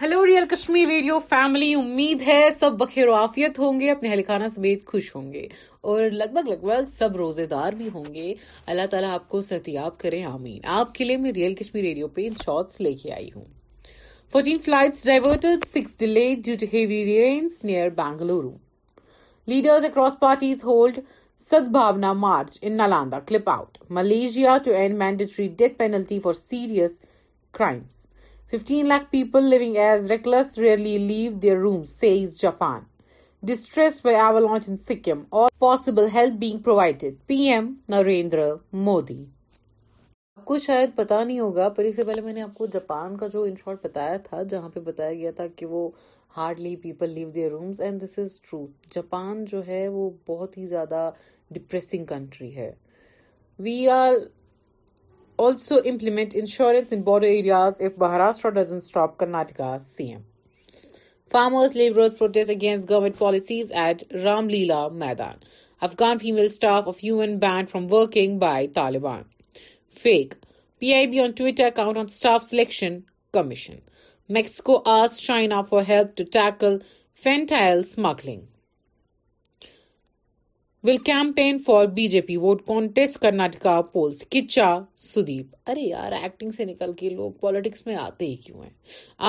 hello real Kashmir radio family امید ہے سب بخیر عافیت ہوں گے اپنے ہلکانہ سمیت خوش ہوں گے اور لگ بھگ لگ بھگ سب روزے دار بھی ہوں گے اللہ تعالیٰ آپ کو کرے آمین آپ کے لیے میں ریئل کشمیر ریڈیو پہ ان لے کے آئی ہوں flights diverted six due to heavy rains near Bengaluru leaders across parties hold Sadbhavana march in Nalanda clip out Malaysia to end mandatory death penalty for serious crimes 15 lakh people living as reckless rarely leave their rooms, says Japan. by avalanche in Sikkim, Modi. آپ کو شاید پتا نہیں ہوگا پر اس سے پہلے میں نے آپ کو جاپان کا جو ان شارٹ بتایا تھا جہاں پہ بتایا گیا تھا کہ وہ hardly people leave their rooms and this is true Japan جو ہے وہ بہت ہی زیادہ ڈپریسنگ کنٹری ہے we are also implement insurance in border areas if Maharashtra doesn't stop Karnataka's CM. Farmers, laborers protest against government policies at Ram Leela Maidan. Afghan female staff of UN banned from working by Taliban. Fake. PIB on Twitter account on Staff Selection Commission. Mexico asks China for help to tackle fentanyl smuggling. Will campaign for B J P vote contest Karnataka police Kichcha Sudeep ارے یار acting سے نکل کے لوگ politics میں آتے ہی کیوں ہیں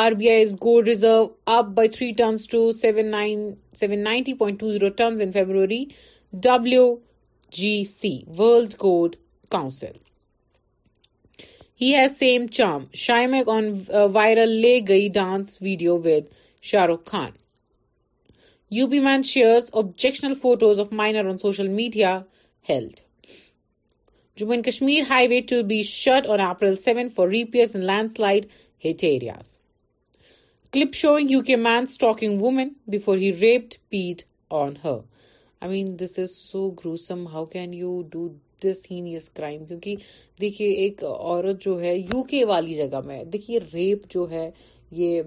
R B I is gold reserve up by three tonnes to seven nine seven ninety point two zero tonnes in February W G C world gold council he has same charm شائمیک on viral لے گئی dance video with Shah Rukh Khan U P man shares objectional photos of minor on social media held Jammu and Kashmir highway to be shut on April seven four four and landslide hit areas clip showing U K man stalking woman before he raped paid on her eye man this is so gruesome how can you do this heinous crime کیونکہ دیکھیے ایک عورت جو ہے you کے والی جگہ میں دیکھیے ریپ جو ہے یہ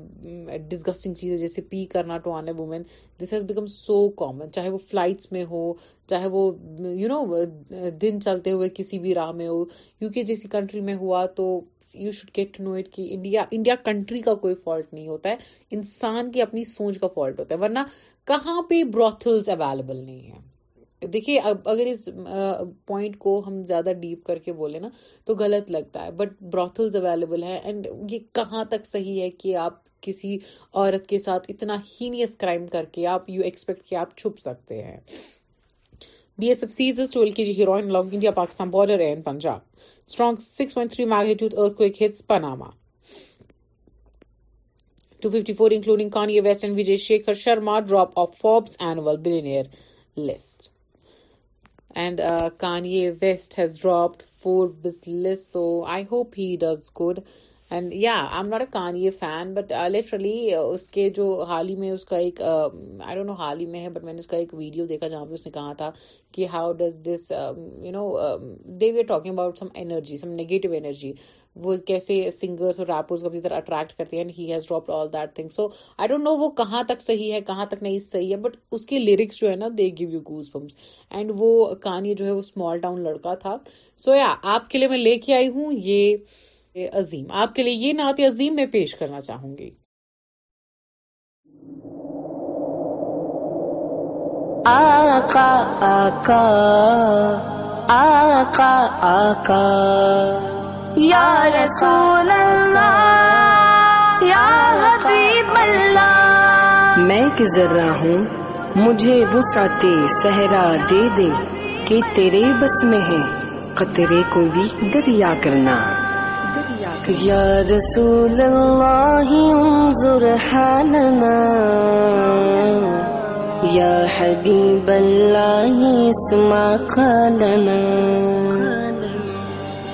ڈسگسٹنگ چیز ہے جیسے پی کرنا to on a woman this has become so common چاہے وہ فلائٹس میں ہو چاہے وہ یو نو دن چلتے ہوئے کسی بھی راہ میں ہو یو کے جیسی کنٹری میں ہوا تو you should get to know it کہ انڈیا انڈیا کنٹری کا کوئی فالٹ نہیں ہوتا ہے انسان کی اپنی سوچ کا فالٹ ہوتا ہے ورنہ کہاں پہ بروتھلس اویلیبل نہیں ہیں دیکھیے اب اگر اس پوائنٹ کو ہم زیادہ ڈیپ کر کے بولیں نا تو غلط لگتا ہے بٹ براتھلز اویلیبل ہیں اینڈ یہ کہاں تک صحیح ہے کہ آپ کسی عورت کے ساتھ اتنا ہینیس کرائم کر کے آپ یو ایکسپیکٹ کہ آپ چھپ سکتے ہیں B S F seize twelve K G heroin long India Pakistan border ہے Punjab strong six point three magnitude earthquake hits Panama two fifty four including Kanye West and Vijay Shekhar Sharma drop off Forbes annual billionaire list and Kanye West has dropped four so I hope he does good and yeah I am not a Kanye fan but literally اس کے جو حال ہی میں اس کا ایک آئی don't نو حال ہی میں ہے but میں نے اس کا ایک ویڈیو دیکھا جہاں پہ اس نے کہا تھا کہ how does this you know they we are talking about some energy some negative energy وہ کیسے سنگرس اور کو طرح اٹریکٹ کرتے ہیں he has all that thing so I don't know وہ کہاں تک صحیح ہے کہاں تک نہیں صحیح ہے بٹ اس کی لیرکس جو ہے نا they give you goosebumps and وہ کہانی جو ہے وہ اسمال ٹاؤن لڑکا تھا سو یا آپ کے لیے میں لے کے آئی ہوں یہ عظیم آپ کے لیے یہ نعت عظیم میں پیش کرنا چاہوں گی آقا آقا آقا آقا یا رسول اللہ یا حبیب اللہ میں گزر رہا ہوں مجھے وسعت صحرا دے دے کہ تیرے بس میں ہے قطرے کو بھی دریا کرنا یا رسول اللہ انظر حالنا یا حبیب اللہ اسما قالنا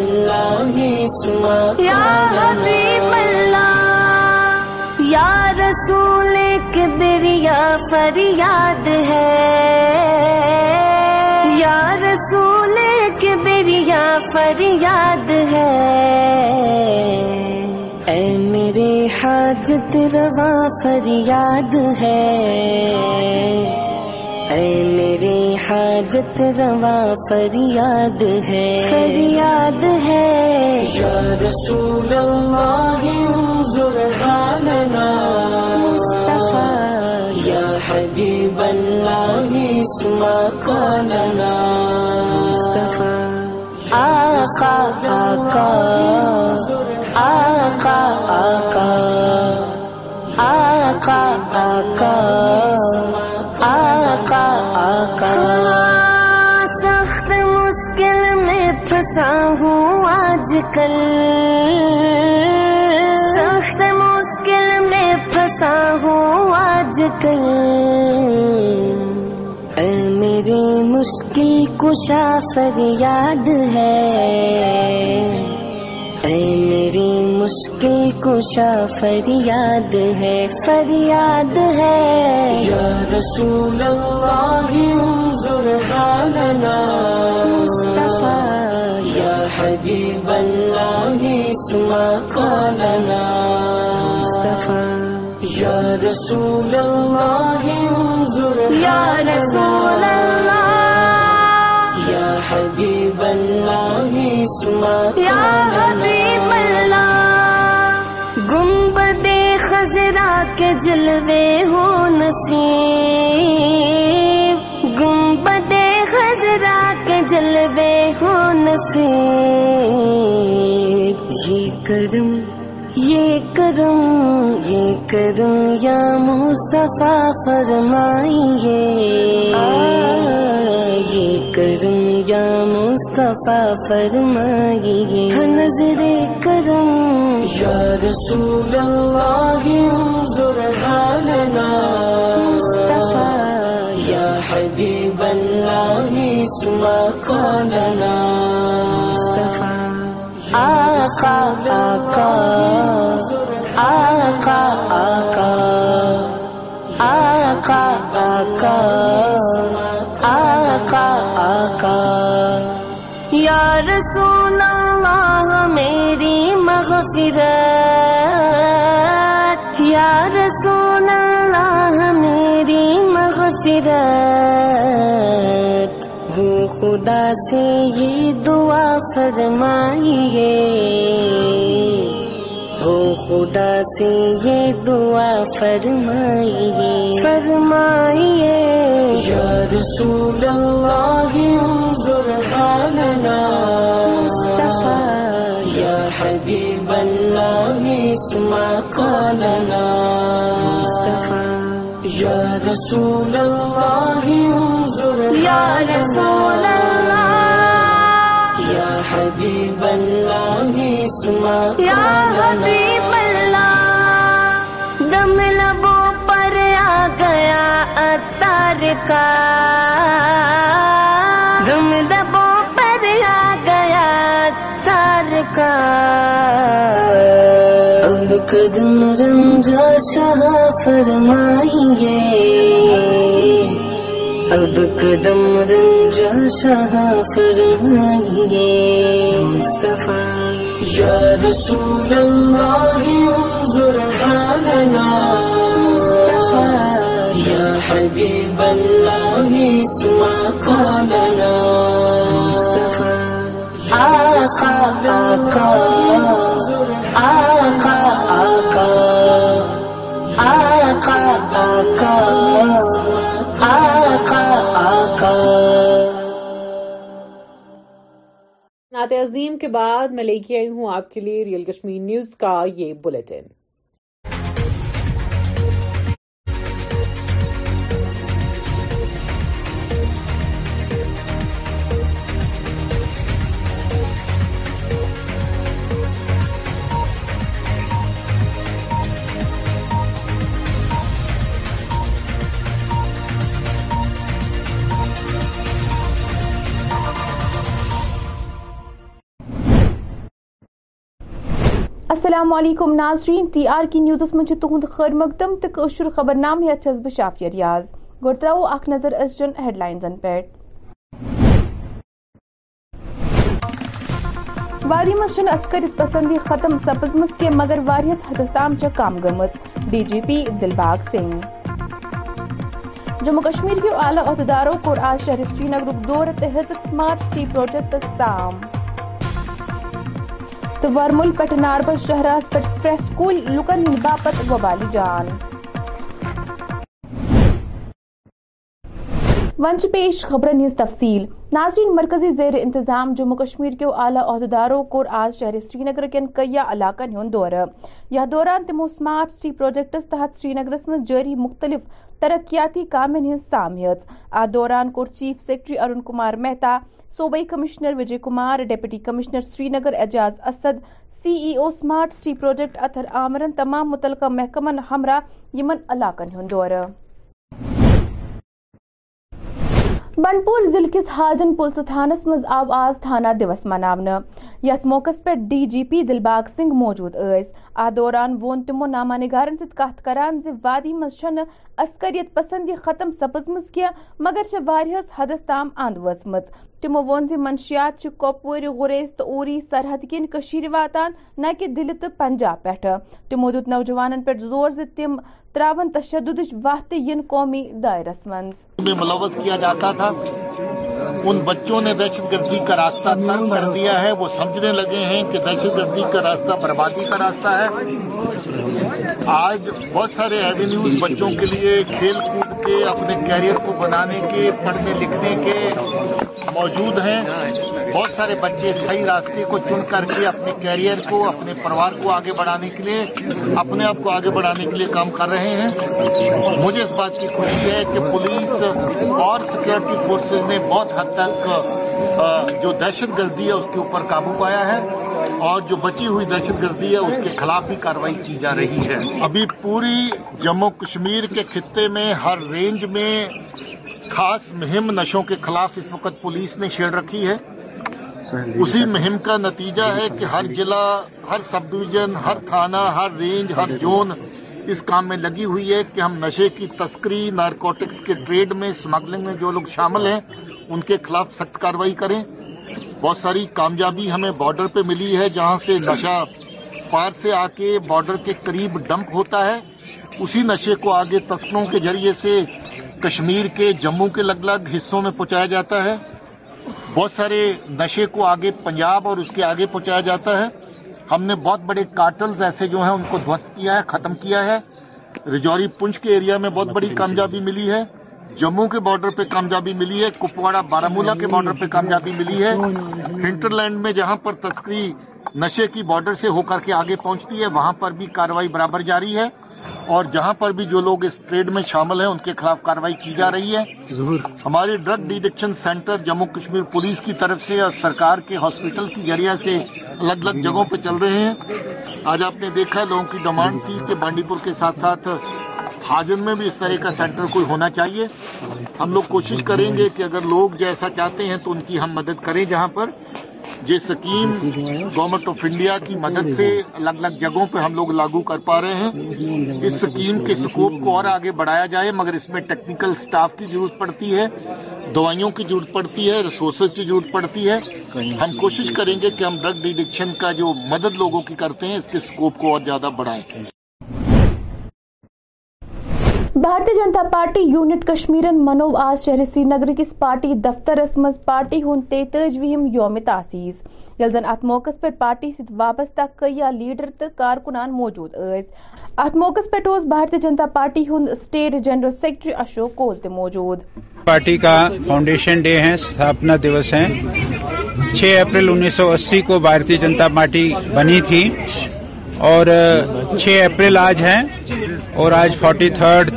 ملا ہی ملا یار رسول میری یہاں پر یاد ہے یا رسول کبریا فریاد ہے اے میرے حاجت روا فریاد ہے میرے حجت رواں پر یاد ہے یا یاد ہے انظر حالنا مصطفیٰ یا حجی آقا آقا آقا آقا آکا آقا آقا سخت مشکل میں پھنسا ہوں آج کل سخت مشکل میں پھنسا ہوں آج کل اے میری مشکل کشا فریاد ہے اے میری مشکل کشا فریاد ہے فریاد ہے یا رسول اللہ انظر حالنا مصطفیٰ یا حبیب اللہ اسما قالنا مصطفیٰ یا رسول اللہ انظر حالنا یا رسول اللہ یا حبیب اللہ گنبد خزرا کے جلوے ہو نصیب گنبد دے کے جلوے ہو نصیب یہ کرم یہ کروں یا مصطفیٰ فرمائیے کرم یا مصطفیٰ فرمائیے نظر کرم یا رسول اللہ انظر حالنا مصطفیٰ یا حبیب اللہ اسما سالا صفا آقا آقا آقا آقا آقا آقا کا یار سونا اللہ میری مغفرت یار سونا اللہ میری مغفرت ہوں خدا سے یہ دعا فرمائیے خدا سے یہ دعا فرمائیے فرمائیے یا رسول اللہ انظر حالنا مصطفیٰ یا حبیب اللہ سما قالنا مصطفیٰ یا رسول اللہ انظر یا رسول اللہ اللہ حبیب قالنا یا حبیب کا تم دبو پر یا گیا تار کا اب قدم شاہ فرمائیے اب قدم شاہ فرمائیے مصطفیٰ یا رسول اللہ انظر حالنا نعت عظیم کے بعد میں لے کے آئی ہوں آپ کے لیے ریئل کشمیر نیوز کا یہ بلٹن السلام علیکم ناظرین ٹی آر کی نیوزس من مقدم تو قشر خبر نام ہیت ریاض یاز ترو اخ نظر ہیڈ واری مست پسندی ختم سپزم کے مگر ویس حدس تام چ کم گمت D G P Dilbagh Singh Jammu Kashmir کے اعلی عہدیداروں کو شہر سری نگر دور حزت سمارٹ سٹی پروجیکٹ سام تو ورمل پٹھ ناربل شہر پہ فریس کل لکن باپت ووالی جان ونچ پیش خبرن ہز تفصیل ناظرین مرکزی زیر انتظام جموں کشمیر اعلیٰ عہدیداروں کو آج شہر سری نگر کئی علاقن ہند دورہ یا دوران تمو سمارٹ سٹی پروجیکٹس تحت سری نگرس جاری مختلف ترقیاتی کامن ہز سام آ دوران کور چیف سیکرٹری ارون کمار مہتا صوبائی commissioner Vijay Kumar deputy commissioner Srinagar Aijaz Asad C E O smart city project Athar آمرن تمام متعلقہ محکمہ ہمراہ یمن علاقن دورہ بنپور ضلع کس حاجن پلس تھانس مز آو آز تھانہ دوس منہ یت موقع پہ ڈی جی پی دلباگ سنگھ موجود یس ات دوران وون تمو ست کت کر وادی منجریت عسکریت پسندی ختم سپزم کی مگر چھ وس حدس تام اند وجم تمو زی منشیات کپور غریز تو اوری سرحد کن واتان نہ کہ دل تو پنجاب پہ تمو دوجوان پہ زور زم تراون تشدد واحد ین قومی دائرس منظر ملوث کیا جاتا تھا ان بچوں نے دہشت گردی کا راستہ کر دیا ہے وہ سمجھنے لگے ہیں کہ دہشت گردی کا راستہ بربادی کا راستہ ہے آج بہت سارے ایوینیوز بچوں کے لیے کھیل کود کے اپنے کیریئر کو بنانے کے پڑھنے لکھنے کے موجود ہیں بہت سارے بچے صحیح راستے کو چن کر کے اپنے کیریئر کو اپنے پروار کو آگے بڑھانے کے لیے اپنے آپ کو آگے بڑھانے کے لیے کام کر رہے ہیں مجھے اس بات کی خوشی ہے کہ پولیس اور سیکورٹی فورسز نے بہت حد تک جو دہشت گردی ہے اس کے اوپر قابو پایا ہے اور جو بچی ہوئی دہشت گردی ہے اس کے خلاف بھی کاروائی کی جا رہی ہے ابھی پوری جموں کشمیر کے خطے میں ہر رینج میں خاص مہم نشوں کے خلاف اس وقت پولیس نے چھیڑ رکھی ہے اسی مہم کا نتیجہ ہے کہ ہر ضلع ہر سب ڈویژن ہر تھانہ ہر رینج ہر زون اس کام میں لگی ہوئی ہے کہ ہم نشے کی تسکری نارکوٹکس کے ٹریڈ میں اسمگلنگ میں جو لوگ شامل ہیں ان کے خلاف سخت کاروائی کریں بہت ساری کامیابی ہمیں بارڈر پہ ملی ہے جہاں سے نشا پار سے آ کے بارڈر کے قریب ڈمپ ہوتا ہے اسی نشے کو آگے تسکروں کے ذریعے سے کشمیر کے جموں کے الگ الگ حصوں میں پہنچایا جاتا ہے بہت سارے نشے کو آگے پنجاب اور اس کے آگے پہنچایا جاتا ہے ہم نے بہت بڑے کارٹلز ایسے جو ہیں ان کو دھوست کیا ہے ختم کیا ہے رجوری پنچ کے ایریا میں بہت بڑی کامیابی ملی ہے جموں کے بارڈر پہ کامیابی ملی ہے کپوڑا بارمولہ کے بارڈر پہ کامیابی ملی ہے لینڈ میں جہاں پر تسکری نشے کی بارڈر سے ہو کر کے آگے پہنچتی ہے وہاں پر بھی کاروائی برابر جاری ہے اور جہاں پر بھی جو لوگ اس ٹریڈ میں شامل ہیں ان کے خلاف کاروائی کی جا رہی ہے ہمارے drug deaddiction centre Jammu Kashmir police کی طرف سے اور سرکار کے ہاسپٹل کی ذریعہ سے الگ الگ جگہوں پہ چل رہے ہیں آج آپ نے دیکھا لوگوں کی ڈمانڈ تھی کہ بانڈی پور کے ساتھ ساتھ حاجن میں بھی اس طرح کا سینٹر کوئی ہونا چاہیے ہم لوگ کوشش کریں گے کہ اگر لوگ جیسا چاہتے ہیں تو ان کی ہم مدد کریں جہاں پر یہ سکیم گورنمنٹ آف انڈیا کی مدد سے الگ الگ جگہوں پہ ہم لوگ لاگو کر پا رہے ہیں اس سکیم کے سکوپ کو اور آگے بڑھایا جائے مگر اس میں ٹیکنیکل سٹاف کی ضرورت پڑتی ہے دوائیوں کی ضرورت پڑتی ہے ریسورسز کی ضرورت پڑتی ہے ہم کوشش کریں گے کہ ہم ڈرگ ڈیڈکشن کا جو مدد لوگوں کی کرتے ہیں اس کے سکوپ کو اور زیادہ بڑھائیں بھارتی جنتا پارٹی یونٹ کشمیر منو آج شہر سری نگر پارٹی دفتر مز پارٹی ہند تے تجویم یوم تاسیز یل زن ات موقع پہ پارٹی ست وابستہ لیڈر تو کارکنان موجود ات موقع بھارتی جنتا پارٹی ہند state general secretary Ashok Koul موجود پارٹی کا فاؤنڈیشن ڈے ہیں ستھاپنا دیوس ہیں چھ اپریل انیس سو اسی کو بھارتی جنتا پارٹی بنی تھی اور چھ اپریل آج ہے اور آج فورٹی تھرڈ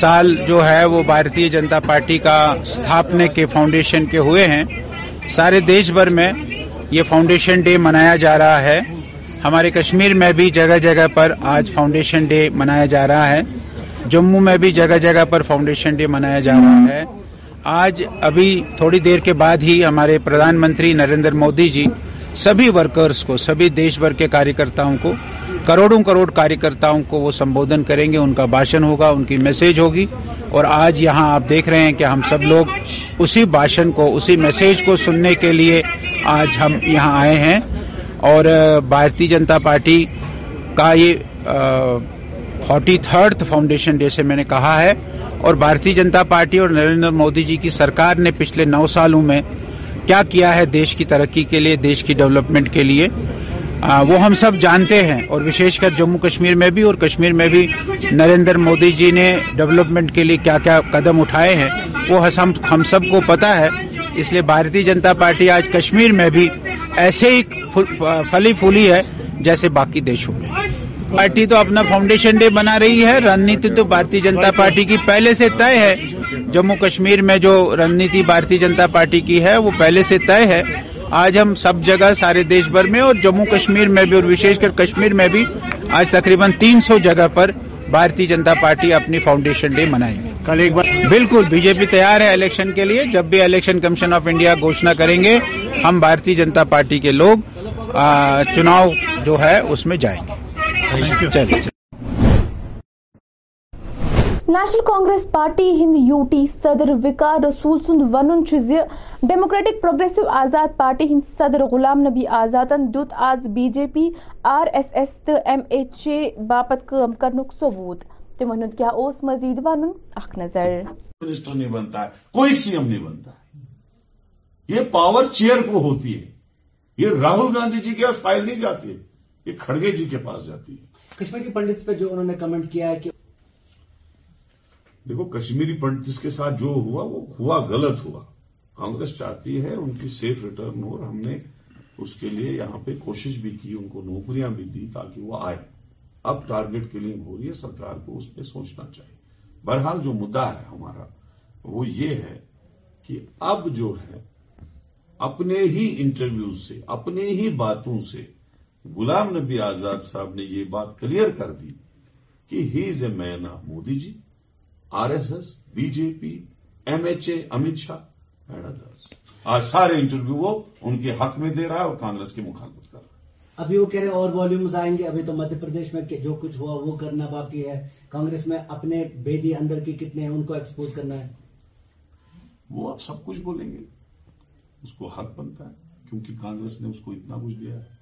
سال جو ہے وہ بھارتی جنتا پارٹی کا ستھاپنے کے فاؤنڈیشن کے ہوئے ہیں سارے دیش بھر میں یہ فاؤنڈیشن ڈے منایا جا رہا ہے ہمارے کشمیر میں بھی جگہ جگہ پر آج فاؤنڈیشن ڈے منایا جا رہا ہے جموں میں بھی جگہ جگہ پر فاؤنڈیشن ڈے منایا جا رہا ہے آج ابھی تھوڑی دیر کے بعد ہی ہمارے پردھان منتری نریندر مودی جی سبھی ورکرس کو سبھی دیش بھر کے کاریہ کو کروڑوں کروڑ کاریہ کرتاؤں کو وہ سب کریں گے ان کا بھاشن ہوگا ان کی میسج ہوگی اور آج یہاں آپ دیکھ رہے ہیں کہ ہم سب لوگ اسی بھاشن کو اسی میسج کو سننے کے لیے آج ہم یہاں آئے ہیں اور بھارتی جنتا پارٹی کا یہ فورٹی تھرڈ فاؤنڈیشن ڈے سے میں نے کہا ہے اور بھارتی جنتا پارٹی اور نریندر مودی جی کی سرکار نے پچھلے نو سالوں میں کیا کیا ہے دیش کی ترقی کے لیے دیش کی ڈیولپمنٹ کے لیے وہ ہم سب جانتے ہیں اور وشیش کر جموں کشمیر میں بھی اور کشمیر میں بھی نریندر مودی جی نے ڈیولپمنٹ کے لیے کیا کیا قدم اٹھائے ہیں وہ ہم سب کو پتا ہے اس لیے بھارتی جنتا پارٹی آج کشمیر میں بھی ایسے ہی پھلی پھولی ہے جیسے باقی دیشوں میں پارٹی تو اپنا فاؤنڈیشن ڈے بنا رہی ہے رننیتی تو بھارتی جنتا پارٹی کی پہلے سے طے ہے جموں کشمیر میں جو رننیتی بھارتی جنتا پارٹی کی ہے وہ پہلے سے طے ہے آج ہم سب جگہ سارے دیش بھر میں اور جموں کشمیر میں بھی اور کشمیر میں بھی آج تقریباً تین سو جگہ پر بھارتی جنتا پارٹی اپنی فاؤنڈیشن ڈے منائیں گے کل ایک بار بالکل بی جے پی تیار ہے الیکشن کے لیے جب بھی الیکشن کمیشن آف انڈیا گھوشنا کریں گے ہم بھارتی جنتا پارٹی کے لوگ چناؤ جو ہے اس میں جائیں گے نیشنل کانگریس پارٹی ہند یو ٹی صدر وقار رسول سند ون ڈیموکریٹک پروگریسو آزاد پارٹی ہند صدر غلام نبی آزادن آز B J P R S S تو ایم ایچ اے باپت کم کرنک ثبوت ہے کوئی سی ایم نہیں بنتا یہ پاور چیئر کو ہوتی ہے یہ راہل گاندھی جی کے پاس فائل نہیں جاتی ہے یہ کھڑگے جی کے پاس جاتی ہے کشمیری پنڈت پہ جو انہوں نے کمنٹ کیا ہے دیکھو کشمیری پنڈت کے ساتھ جو ہوا وہ ہوا غلط ہوا کانگریس چاہتی ہے ان کی سیف ریٹرن ہو ہم نے اس کے لیے یہاں پہ کوشش بھی کی ان کو نوکریاں بھی دی تاکہ وہ آئے اب ٹارگیٹ کلنگ ہو رہی ہے سرکار کو اس پہ سوچنا چاہیے بہرحال جو مدعا ہے ہمارا وہ یہ ہے کہ اب جو ہے اپنے ہی انٹرویو سے اپنے ہی باتوں سے غلام نبی آزاد صاحب نے یہ بات کلیئر کر دی کہ he is a me Modi ji R S S B J P M H A Amit Shah آج سارے انٹرویو وہ ان کے حق میں دے رہا ہے اور کانگریس کی مخالفت کر رہا ہے ابھی وہ کہہ رہے اور والیومز آئیں گے ابھی تو مدھیہ پردیش میں جو کچھ ہوا وہ کرنا باقی ہے کانگریس میں اپنے بیدی اندر کی کتنے ہیں ان کو ایکسپوز کرنا ہے وہ اب سب کچھ بولیں گے اس کو حق بنتا ہے کیونکہ کانگریس نے اس کو اتنا کچھ دیا ہے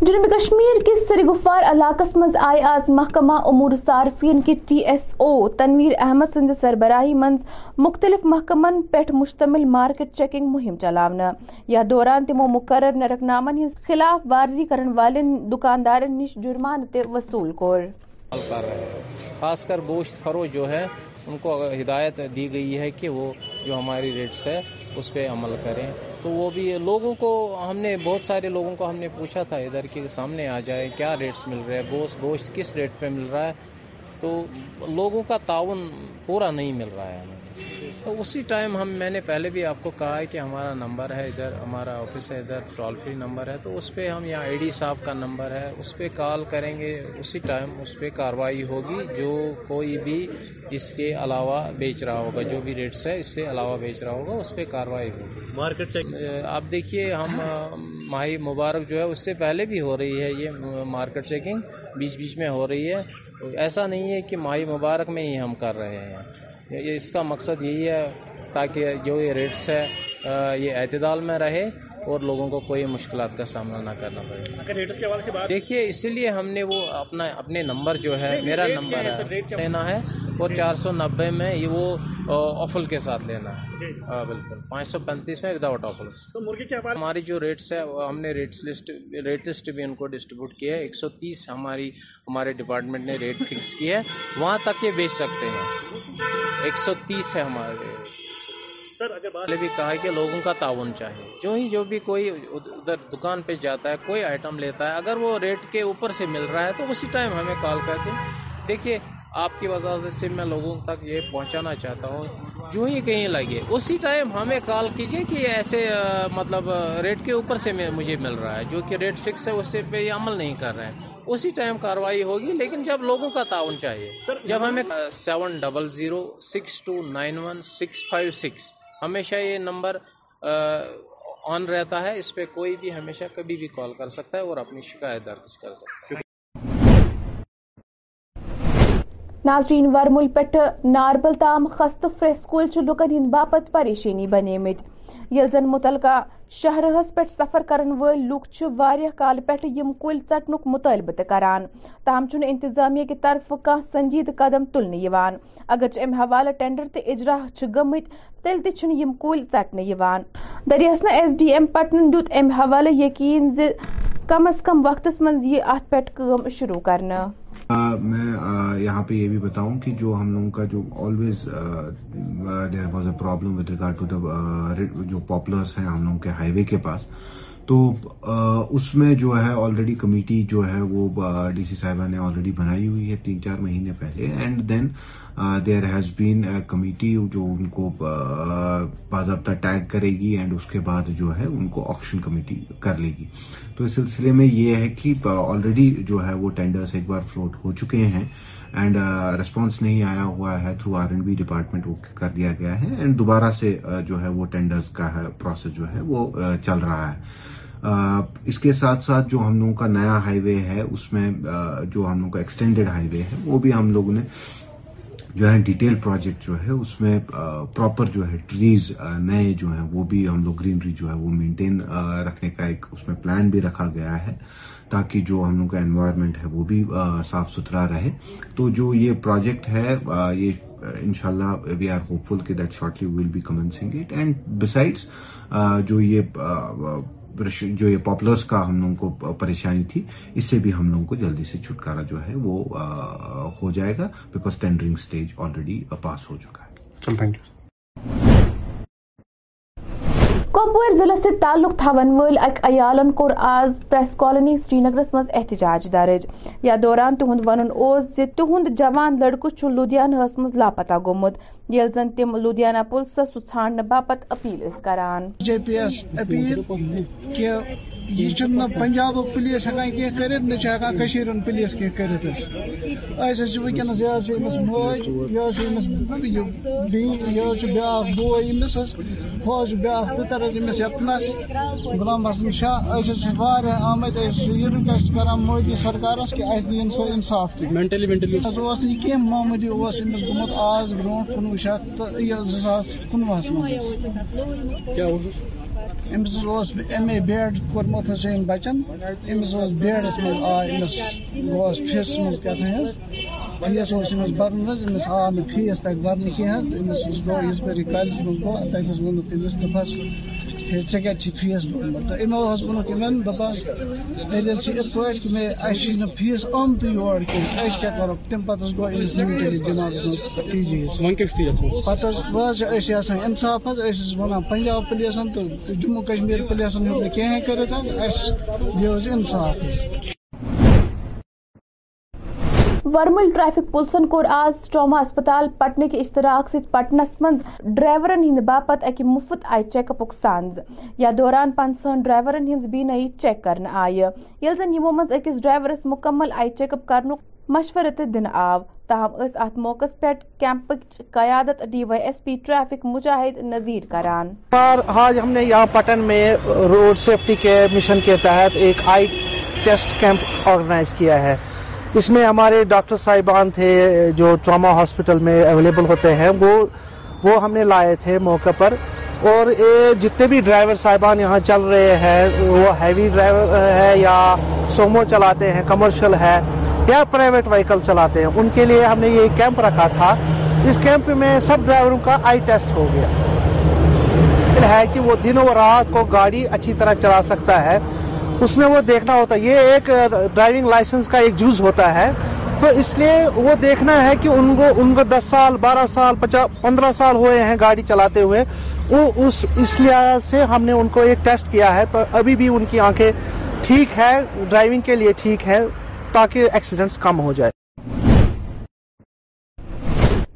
جنوب کشمیر کس سری گفار علاقہ مجھ آئے آز محکمہ امور صارفین کے T S O Tanvir Ahmad sons سربراہی منز مختلف محکمہ پیٹھ مشتمل مارکیٹ چیکنگ مہم چلاونا یا دوران تمو مقرر نرک نامن خلاف ورزی والن دکاندارن نش جرمان تے وصول کور خاص کر جو ہے ان کو ہدایت دی گئی ہے کہ وہ جو ہماری ریٹس ہے اس پہ عمل کریں تو وہ بھی لوگوں کو ہم نے بہت سارے لوگوں کو ہم نے پوچھا تھا ادھر کے سامنے آ جائے کیا ریٹس مل رہے گوشت گوشت کس ریٹ پہ مل رہا ہے تو لوگوں کا تعاون پورا نہیں مل رہا ہے ہمیں تو اسی ٹائم ہم میں نے پہلے بھی آپ کو کہا ہے کہ ہمارا نمبر ہے ادھر ہمارا آفس ہے ادھر ٹول فری نمبر ہے تو اس پہ ہم یہاں آئی ڈی صاحب کا نمبر ہے اس پہ کال کریں گے اسی ٹائم اس پہ کاروائی ہوگی جو کوئی بھی اس کے علاوہ بیچ رہا ہوگا جو بھی ریٹس ہے اس سے علاوہ بیچ رہا ہوگا اس پہ کاروائی ہوگی مارکیٹ چیکنگ آپ دیکھیے ہم ماہی مبارک جو ہے اس سے پہلے بھی ہو رہی ہے یہ مارکیٹ چیکنگ بیچ بیچ میں ہو رہی ہے ایسا نہیں ہے کہ ماہی مبارک میں ہی ہم کر رہے ہیں اس کا مقصد یہی ہے تاکہ جو یہ ریٹس ہے یہ اعتدال میں رہے اور لوگوں کو کوئی مشکلات کا سامنا نہ کرنا پڑے دیکھیے اسی لیے ہم نے وہ اپنا اپنے نمبر جو ہے میرا نمبر ہے لینا ہے اور جی۔ چار سو نبے میں یہ وہ آفل کے ساتھ لینا ہے ہاں بالکل پانچ سو پینتیس میں وداؤٹ آفلس ہماری جو ریٹس ہے ہم نے ریٹس لسٹ ریٹ لسٹ بھی ان کو ڈسٹریبیوٹ کیا ہے ایک سو تیس ہماری ہمارے ڈپارٹمنٹ نے ریٹ فکس کی ہے وہاں تک یہ بیچ سکتے ہیں ایک سو تیس ہے ہمارے ریٹ سر اگر بات بھی کہا کہ لوگوں کا تعاون چاہیے جو ہی جو بھی کوئی ادھر دکان پہ جاتا ہے کوئی آئٹم لیتا ہے اگر وہ ریٹ کے اوپر سے مل رہا ہے تو اسی ٹائم ہمیں کال کر کے دیکھیے آپ کی وضاحت سے میں لوگوں تک یہ پہنچانا چاہتا ہوں جو ہی کہیں لگے اسی ٹائم ہمیں کال کیجیے کہ ایسے مطلب ریٹ کے اوپر سے مجھے مل رہا ہے جو کہ ریٹ فکس ہے اس سے پہ یہ عمل نہیں کر رہے ہیں اسی ٹائم کاروائی ہوگی لیکن جب لوگوں کا تعاون چاہیے جب ہمیں seven double zero six two nine one six five six ہمیشہ یہ نمبر آن رہتا ہے اس پہ کوئی بھی ہمیشہ کبھی بھی کال کر سکتا ہے اور اپنی شکایت درج کر سکتا ہے ناظرین ورمل پٹھ ناربل تام خست فریسکول سکول لکن ہند باپ پریشانی بنمت یل زن متعلقہ شہرس پہ سفر کرن ول لک کال پہ یم کل ثٹن مطالبہ تران تاہم چھ انتظامیہ کی طرف کان سنجید قدم تلنے اگرچہ ام حوالہ ٹینڈر تو اجرا گمت تیل تہ کل ژٹنہ یوان دریاس نہ ایس ڈی ایم پٹنن دیت ام حوالہ یقین ز کم از کم وقتس من یہ ات پیٹ کم شروع کرنا میں یہاں پہ یہ بھی بتاؤں کہ جو ہم لوگوں کا جو always there was a problem with regard to the جو پاپولرس ہیں ہم لوگوں کے ہائی وے کے پاس تو اس میں جو ہے آلریڈی کمیٹی جو ہے وہ ڈی سی صاحبہ نے آلریڈی بنائی ہوئی ہے تین چار مہینے پہلے and then there has been committee جو ان کو باضابطہ ٹیگ کرے گی اینڈ اس کے بعد جو ہے ان کو آکشن کمیٹی کر لے گی تو اس سلسلے میں یہ ہے کہ آلریڈی جو ہے وہ ٹینڈرس ایک بار فلوٹ ہو چکے ہیں اینڈ ریسپانس uh, نہیں آیا ہوا ہے through R N B department وہ کر دیا گیا ہے اینڈ دوبارہ سے uh, جو ہے وہ ٹینڈرز کا پروسیس جو ہے وہ uh, چل رہا ہے اس کے ساتھ ساتھ جو ہم لوگوں کا نیا ہائی وے ہے اس میں جو ہم لوگوں کا ایکسٹینڈیڈ ہائی وے ہے وہ بھی ہم لوگوں نے جو ہے ڈیٹیل پروجیکٹ جو ہے اس میں پراپر جو ہے ٹریز نئے جو ہیں وہ بھی ہم لوگ گرینری جو ہے وہ مینٹین رکھنے کا ایک اس میں پلان بھی رکھا گیا ہے تاکہ جو ہم لوگ کا انوائرمنٹ ہے وہ بھی صاف ستھرا رہے تو جو یہ پروجیکٹ ہے یہ انشاءاللہ وی آر ہوپ فل کہ that shortly will be commencing and besides جو یہ جو یہ پاپولرس کا ہم لوگوں کو پریشانی تھی اس سے بھی ہم لوگوں کو جلدی سے چھٹکارا جو ہے وہ ہو جائے گا because tendering stage already pass ہو چکا ہے کپوار ضلع سے تعلق سعلق ول اک عیالن کور آز پریس کالونی سری نگر احتجاج درج یا دوران تہد ون تہند جوان لڑکہ چھ لدھیانہ مز لاپتہ گومت ییٚلہِ زن تِم پُلسس سُہ باپتھ أپیٖل ٲسۍ کران جے پی یس اپیل یہِ حظ چھُ پلیس بوے أمِس حظ ہُہ حظ چھُ یہ پِتر حظ أمِس یپنس غلام حسن شاہ أسۍ أسۍ حظ چھِ چھِ واریاہ آمٕتۍ یہِ رِکویسٹ کران مودی سرکارس کہِ دِیِن سُہ اِنصاف تہِ اوس نہٕ کینٛہہ معموٗلی اوس أمِس گوٚمُت آز برونٛٹھ کن تہٕ زٕ ساس کُنوُہَس منٛز أمِس حظ اوس ایم اے بیڈ کوٚرمُت حظ چھُ أمۍ أمِس اوس بیڈَس منٛز آے کتنے بچنس فیٖسَس منٛز کیٛاہ فیسس حظ برن فیس آو آپ فیس تک برن کی ونس دپس ہے ثتن دل پہ فیس آمت یوروا پہ وہاف پنجاب پلیسن تو جموں کشمیر پلیسن ہوں کہ کھینگ کر ورمل ٹریفک پولیسن کور آز ٹراما اسپتال کے اشتراک سی پٹنس من باپت اکہ مفت آئی چیک اپ سانز یا دوران پنسون بھی نئی چیک کرنا آئی اکس ڈرائیورس مکمل آئی چیک اپ تہ دن آو تاہم اس ات موقع پہ قیادت D Y S P traffic Mujahid Nazir کران آج ہم نے یہاں پٹن میں روڈ سیفٹی کے مشن کے تحت ایک آئی ٹیسٹ کیمپ آرگنائز کیا ہے اس میں ہمارے ڈاکٹر صاحبان تھے جو ٹراما ہاسپٹل میں اویلیبل ہوتے ہیں وہ ہم نے لائے تھے موقع پر اور جتنے بھی ڈرائیور صاحبان یہاں چل رہے ہیں وہ ہیوی ڈرائیور ہے یا سومو چلاتے ہیں کمرشل ہے یا پرائیویٹ وہیکل چلاتے ہیں ان کے لیے ہم نے یہ کیمپ رکھا تھا اس کیمپ میں سب ڈرائیوروں کا آئی ٹیسٹ ہو گیا ہے کہ وہ دن و رات کو گاڑی اچھی طرح چلا سکتا ہے اس میں وہ دیکھنا ہوتا ہے یہ ایک ڈرائیونگ لائسنس کا ایک جوز ہوتا ہے تو اس لیے وہ دیکھنا ہے کہ ان کو ان کو دس سال بارہ سال پندرہ سال ہوئے ہیں گاڑی چلاتے ہوئے وہ اس لحاظ سے ہم نے ان کو ایک ٹیسٹ کیا ہے تو ابھی بھی ان کی آنکھیں ٹھیک ہے ڈرائیونگ کے لیے ٹھیک ہے تاکہ ایکسیڈنٹس کم ہو جائے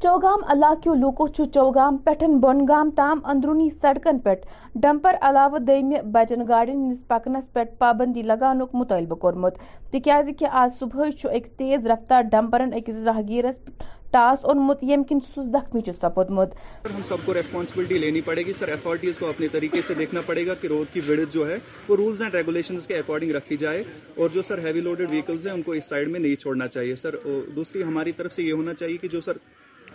چوگام علاقے لوکو چھو چوگام پہ بونگام تام اندرونی سڑکن پہ ڈمپر علاوہ ہندس پکنس پہ پابندی لگانک مطالبہ کورمت کہ آج صبح ایک تیز رفتار ڈمپرن اکس راہگیرس ٹاس اونمت سو زخمی چ سپود مت ہم سب کو ریسپانسبلٹی لینی پڑے گی سر اتھارٹیز کو اپنے طریقے سے دیکھنا پڑے گا کہ روڈ کی ویڈت جو ہے وہ رولز اینڈ ریگولیشنز کے اکارڈنگ رکھی جائے اور جو سر ہیوی لوڈڈ ویکلز ہیں ان کو اس سائڈ میں نہیں چھوڑنا چاہیے سر دوسری ہماری طرف سے یہ ہونا چاہیے کہ جو سر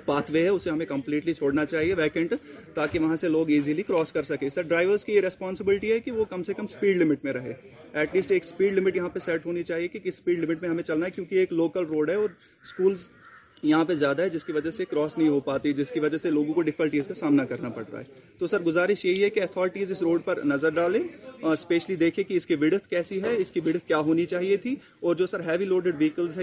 پاتھ وے ہے اسے ہمیں کمپلیٹلی چھوڑنا چاہیے ویکنٹ تاکہ وہاں سے لوگ ایزیلی کراس کر سکے سر ڈرائیورز کی یہ ریسپانسبلٹی ہے کہ وہ کم سے کم اسپیڈ لمٹ میں رہے ایٹ لیسٹ ایک اسپیڈ لمٹ یہاں پہ سیٹ ہونی چاہیے کہ کس اسپیڈ لمٹ میں ہمیں چلنا ہے کیونکہ ایک لوکل روڈ ہے اور یہاں پہ زیادہ ہے جس کی وجہ سے کراس نہیں ہو پاتی جس کی وجہ سے لوگوں کو ڈفکلٹیز کا سامنا کرنا پڑ رہا ہے تو سر گزارش یہی ہے کہ اتھارٹیز اس روڈ پر نظر ڈالیں اسپیشلی دیکھیں کہ اس کی وڈت کیسی ہے اس کی وڈت کیا ہونی چاہیے تھی اور جو سر ہیوی لوڈیڈ ویکلس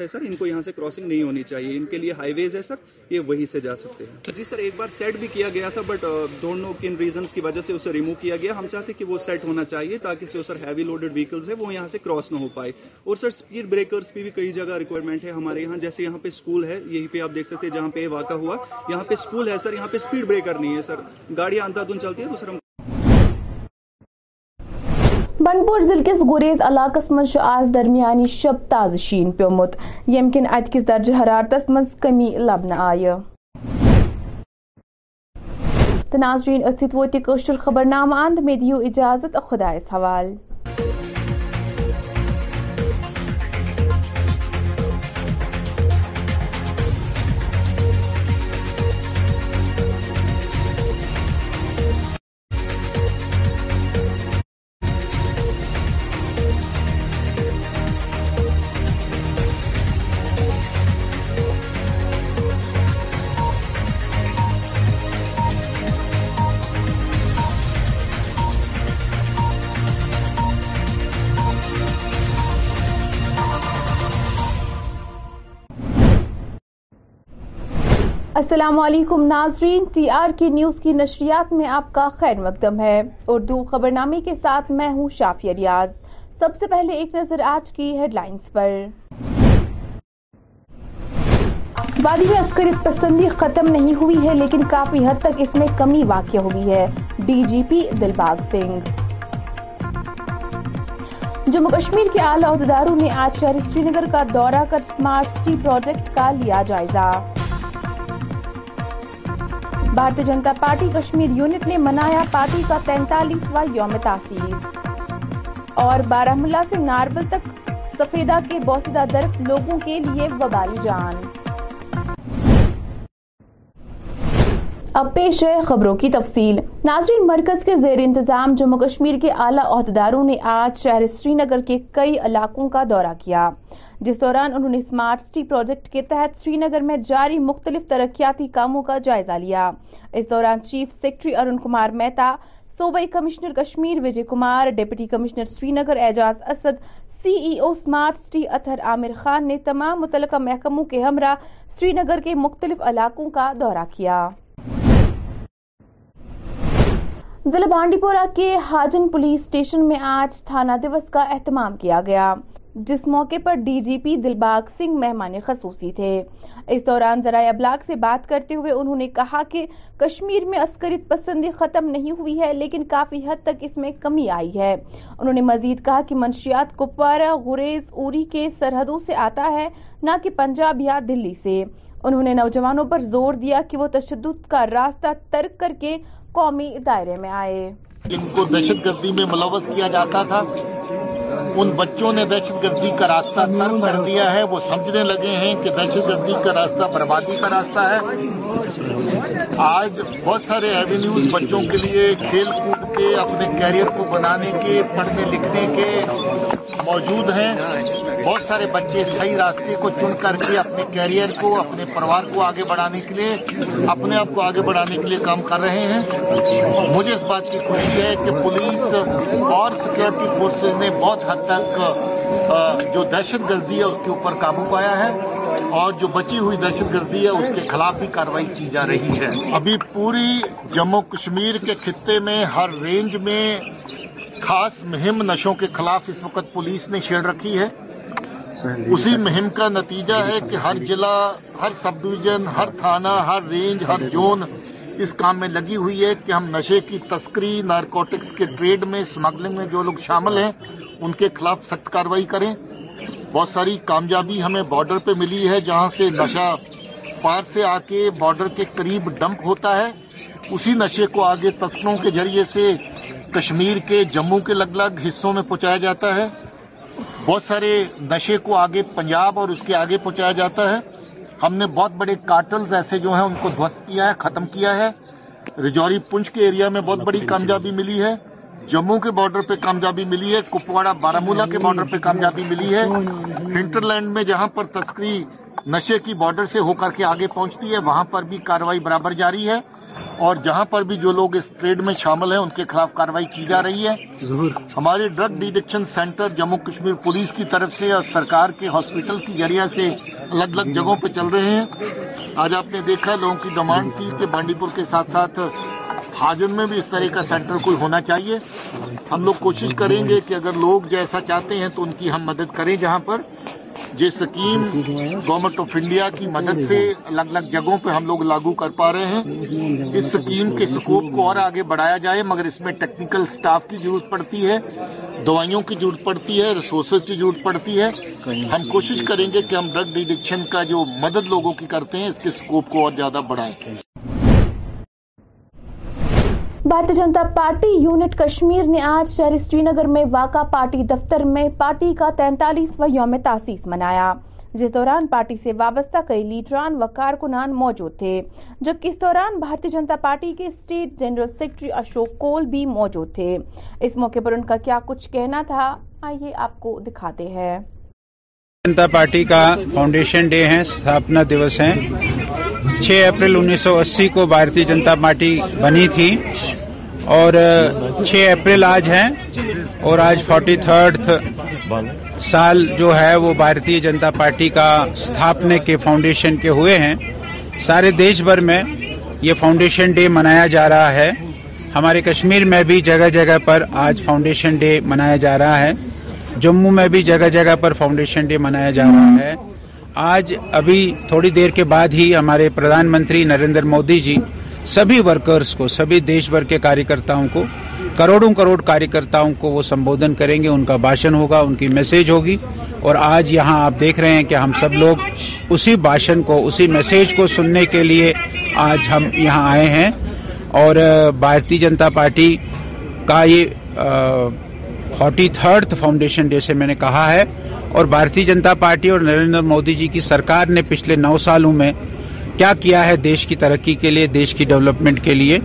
ہے سر ان کو یہاں سے کراسنگ نہیں ہونی چاہیے ان کے لیے ہائی ویز ہے سر یہ وہیں سے جا سکتے ہیں جی سر ایک بار سیٹ بھی کیا گیا تھا بٹ ڈونٹ نو کن ریزنس کی وجہ سے اسے ریمو کیا گیا ہم چاہتے کہ وہ سیٹ ہونا چاہیے تاکہ جو سر ہیوی لوڈڈ ویکلز ہے وہ یہاں سے کراس نہ ہو پائے اور سر اسپیڈ بریکر بھی کئی جگہ ریکوائرمنٹ ہے ہمارے یہاں جیسے یہاں پہ سکول ہے یہی پہ آپ دیکھ سکتے ہیں جہاں پہ واقع ہوا یہاں پہ سکول ہے سر یہاں پہ سپیڈ بریکر نہیں ہے سر گاڑیاں اندھادھند چلتی ہے تو سر ہم بنڈپور ضلع کس گریز علاقہ مز آز درمیانی شب تازہ شین پیومت یم کن ات کس درجہ حرارتس مز کمی لبن آئی تو ناظرین اتھ ووت خبر نامہ اند مے دیو اجازت خدائس حوالہ السلام علیکم ناظرین ٹی آر کی نیوز کی نشریات میں آپ کا خیر مقدم ہے اردو خبر نامے کے ساتھ میں ہوں شافی ریاض سب سے پہلے ایک نظر آج کی ہیڈ لائنز میں بادی پسندی ختم نہیں ہوئی ہے لیکن کافی حد تک اس میں کمی واقع ہوئی ہے D G P Dilbagh Singh Jammu Kashmir کے اعلی عہدیداروں نے آج شہر سری نگر کا دورہ کر سمارٹ سٹی پروجیکٹ کا لیا جائزہ بھارتی جنتا پارٹی کشمیر یونٹ نے منایا پارٹی کا تینتالیسواں یوم تاسیس اور بارہ ملا سے ناربل تک سفیدہ کے بوسیدہ درخت لوگوں کے لیے وبالی جان اب پیش ہے خبروں کی تفصیل ناظرین مرکز کے زیر انتظام جموں کشمیر کے اعلیٰ عہدیداروں نے آج شہر سری نگر کے کئی علاقوں کا دورہ کیا جس دوران انہوں نے اسمارٹ سٹی پروجیکٹ کے تحت سری نگر میں جاری مختلف ترقیاتی کاموں کا جائزہ لیا اس دوران چیف سیکٹری ارن کمار مہتا صوبائی commissioner Kashmir Vijay Kumar deputy commissioner Srinagar Ajaz Asad C E O smart city Athar Aamir Khan نے تمام متعلقہ محکموں کے ہمراہ سری نگر کے مختلف علاقوں کا دورہ کیا ضلع بانڈی پورا کے حاجن پولیس اسٹیشن میں آج تھانہ دیوس کا اہتمام کیا گیا جس موقع پر ڈی جی پی دلباگ سنگھ مہمان خصوصی تھے اس دوران ذرائع ابلاغ سے بات کرتے ہوئے انہوں نے کہا کہ کشمیر میں عسکریت پسندی ختم نہیں ہوئی ہے لیکن کافی حد تک اس میں کمی آئی ہے انہوں نے مزید کہا کہ منشیات کپوارہ غریز اوری کے سرحدوں سے آتا ہے نہ کہ پنجاب یا دلی سے انہوں نے نوجوانوں پر زور دیا کہ وہ تشدد کا راستہ ترک کر کے قومی دائرے میں آئے جن کو دہشت گردی میں ملوث کیا جاتا تھا ان بچوں نے دہشت گردی کا راستہ سر کر دیا ہے وہ سمجھنے لگے ہیں کہ دہشت گردی کا راستہ بربادی کا راستہ ہے آج بہت سارے ایونیوز بچوں کے لیے کھیل کود کے اپنے کیریئر کو بنانے کے پڑھنے لکھنے کے موجود ہیں بہت سارے بچے صحیح راستے کو چن کر کے اپنے کیریئر کو اپنے پروار کو آگے بڑھانے کے لیے اپنے آپ کو آگے بڑھانے کے لیے کام کر رہے ہیں مجھے اس بات کی خوشی ہے کہ پولیس اور سیکورٹی فورسز نے بہت حد تک جو دہشت گردی ہے اس کے اوپر قابو پایا ہے اور جو بچی ہوئی دہشت گردی ہے اس کے خلاف بھی کاروائی کی جا رہی ہے ابھی پوری جموں کشمیر کے خطے میں ہر رینج میں خاص مہم نشوں کے خلاف اس وقت پولیس نے چھیڑ رکھی ہے اسی مہم کا نتیجہ ہے کہ ہر جلا ہر سب ڈویژن ہر تھانہ ہر رینج ہر زون اس کام میں لگی ہوئی ہے کہ ہم نشے کی تسکری نارکوٹکس کے ٹریڈ میں اسمگلنگ میں جو لوگ شامل ہیں ان کے خلاف سخت کاروائی کریں بہت ساری کامیابی ہمیں بارڈر پہ ملی ہے جہاں سے نشہ پار سے آ کے بارڈر کے قریب ڈمپ ہوتا ہے اسی نشے کو آگے تسکروں کے ذریعے سے کشمیر کے جموں کے لگ لگ حصوں میں پہنچایا جاتا ہے بہت سارے نشے کو آگے پنجاب اور اس کے آگے پہنچایا جاتا ہے ہم نے بہت بڑے کارٹلز ایسے جو ہیں ان کو دھوست کیا ہے ختم کیا ہے رجوری پنچ کے ایریا میں بہت بڑی کامیابی ملی ہے جموں کے بارڈر پہ کامیابی ملی ہے کپوڑا بارامولہ کے بارڈر پہ کامیابی ملی ہے لینڈ میں جہاں پر تسکری نشے کی بارڈر سے ہو کر کے آگے پہنچتی ہے وہاں پر بھی کاروائی برابر جاری ہے اور جہاں پر بھی جو لوگ اس ٹریڈ میں شامل ہیں ان کے خلاف کاروائی کی جا رہی ہے ہمارے drug deaddiction centre Jammu Kashmir police کی طرف سے اور سرکار کے ہاسپٹل کی ذریعہ سے الگ الگ جگہوں پہ چل رہے ہیں آج آپ نے دیکھا لوگوں کی ڈیمانڈ کی کہ بانڈی پور کے ساتھ ساتھ حاجن میں بھی اس طرح کا سینٹر کوئی ہونا چاہیے ہم لوگ کوشش کریں گے کہ اگر لوگ جیسا چاہتے ہیں تو ان کی ہم مدد کریں جہاں پر یہ سکیم گورنمنٹ آف انڈیا کی مدد سے الگ الگ جگہوں پہ ہم لوگ لاگو کر پا رہے ہیں اس سکیم کے سکوپ کو اور آگے بڑھایا جائے مگر اس میں ٹیکنیکل سٹاف کی ضرورت پڑتی ہے دوائیوں کی ضرورت پڑتی ہے ریسورسز کی ضرورت پڑتی ہے ہم کوشش کریں گے کہ ہم ڈرگ ڈیڈکشن کا جو مدد لوگوں کی کرتے ہیں اس کے سکوپ کو اور زیادہ بڑھائیں بھارتی جنتا پارٹی یونٹ کشمیر نے آج شہر سری نگر میں واقع پارٹی دفتر میں پارٹی کا تینتالیس و یوم تاسیس منایا جس دوران پارٹی سے وابستہ کئی لیڈران و کارکنان موجود تھے جبکہ اس دوران بھارتی جنتا پارٹی کے state general secretary Ashok Koul بھی موجود تھے اس موقع پر ان کا کیا کچھ کہنا تھا آئیے آپ کو دکھاتے ہیں جنتا پارٹی کا فاؤنڈیشن ڈے ہے دیوس ہے چھ اپریل انیس سو اسی کو بھارتی جنتا پارٹی بنی تھی اور چھ اپریل آج ہے اور آج فورٹی تھرڈ سال جو ہے وہ بھارتی جنتا پارٹی کا استھاپنے کے فاؤنڈیشن کے ہوئے ہیں سارے دیش بھر میں یہ فاؤنڈیشن ڈے منایا جا رہا ہے ہمارے کشمیر میں بھی جگہ جگہ پر آج فاؤنڈیشن ڈے منایا جا رہا ہے جموں میں بھی جگہ جگہ پر فاؤنڈیشن ڈے منایا جا رہا ہے آج ابھی تھوڑی دیر کے بعد ہی ہمارے پردھان منتری نریندر مودی جی سبھی ورکرز کو سبھی دیش بھر کے کاریکرتاؤں کو کروڑوں کروڑ کاریکرتاؤں کو وہ سمبودھن کریں گے ان کا بھاشن ہوگا ان کی میسج ہوگی اور آج یہاں آپ دیکھ رہے ہیں کہ ہم سب لوگ اسی بھاشن کو اسی میسج کو سننے کے لیے آج ہم یہاں آئے ہیں اور بھارتی جنتا پارٹی کا یہ فورٹی تھرڈ فاؤنڈیشن ڈے سے میں نے کہا ہے اور بھارتی جنتا پارٹی اور نریندر مودی جی کی سرکار نے پچھلے نو سالوں میں کیا کیا ہے دیش کی ترقی کے لیے دیش کی ڈیولپمنٹ کے لیے